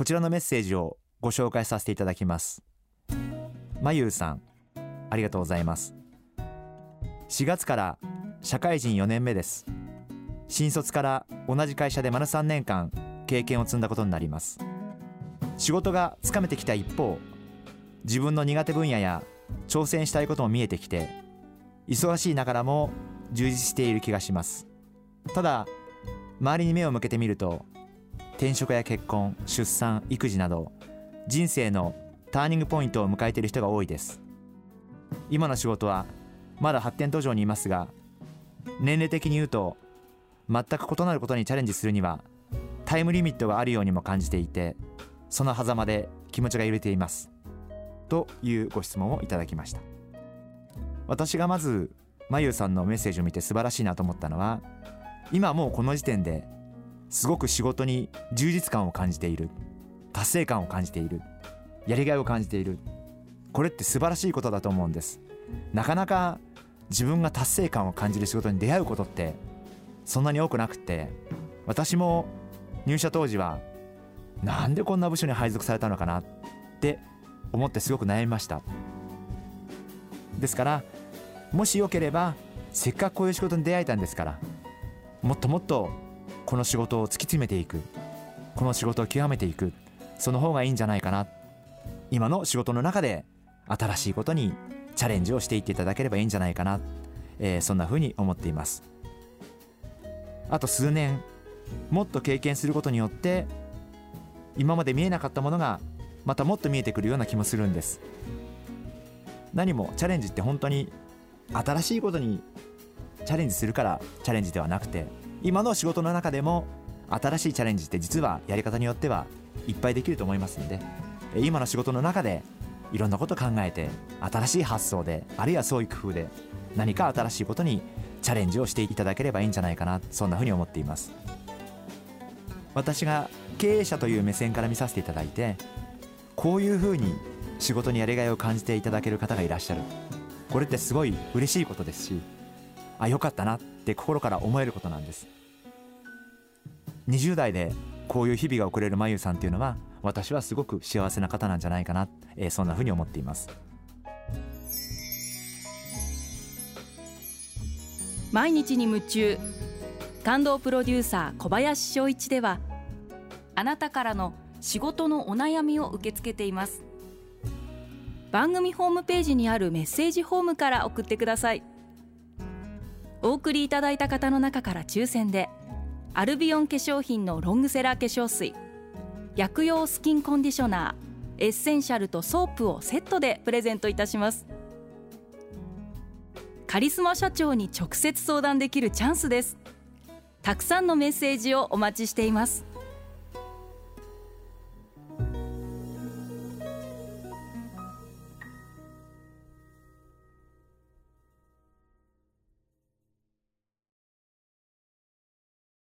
こちらのメッセージをご紹介させていただきます。まゆうさんありがとうございます。4月から社会人4年目です。新卒から同じ会社で丸3年間経験を積んだことになります。仕事がつかめてきた一方自分の苦手分野や挑戦したいことも見えてきて忙しいながらも充実している気がします。ただ周りに目を向けてみると転職や結婚出産育児など人生のターニングポイントを迎えている人が多いです。今の仕事はまだ発展途上にいますが年齢的に言うと全く異なることにチャレンジするにはタイムリミットがあるようにも感じていてその狭間で気持ちが揺れています。というご質問をいただきました。私がまずまゆさんのメッセージを見て素晴らしいなと思ったのは今もうこの時点ですごく仕事に充実感を感じている。達成感を感じている。やりがいを感じている。これって素晴らしいことだと思うんです。なかなか自分が達成感を感じる仕事に出会うことってそんなに多くなくて私も入社当時はなんでこんな部署に配属されたのかなって思ってすごく悩みました。ですからもしよければせっかくこういう仕事に出会えたんですからもっともっとこの仕事を突き詰めていく。この仕事を極めていく。その方がいいんじゃないかな。今の仕事の中で新しいことにチャレンジをしていっていただければいいんじゃないかな、えー、そんなふうに思っています。あと数年もっと経験することによって今まで見えなかったものがまたもっと見えてくるような気もするんです。何もチャレンジって本当に新しいことにチャレンジするからチャレンジではなくて今の仕事の中でも新しいチャレンジって実はやり方によってはいっぱいできると思いますんで今の仕事の中でいろんなこと考えて新しい発想であるいはそういう工夫で何か新しいことにチャレンジをしていただければいいんじゃないかなそんなふうに思っています。私が経営者という目線から見させていただいてこういうふうに仕事にやりがいを感じていただける方がいらっしゃる。これってすごい嬉しいことですしあよかったなって心から思えることなんです。20代でこういう日々が送れるまゆさんっていうのは私はすごく幸せな方なんじゃないかな、えー、そんなふうに思っています。毎日に夢中感動プロデューサー小林翔一ではあなたからの仕事のお悩みを受け付けています。番組ホームページにあるメッセージホームから送ってください。お送りいただいた方の中から抽選でアルビオン化粧品のロングセラー化粧水薬用スキンコンディショナーエッセンシャルとソープをセットでプレゼントいたします。カリスマ社長に直接相談できるチャンスです。たくさんのメッセージをお待ちしています。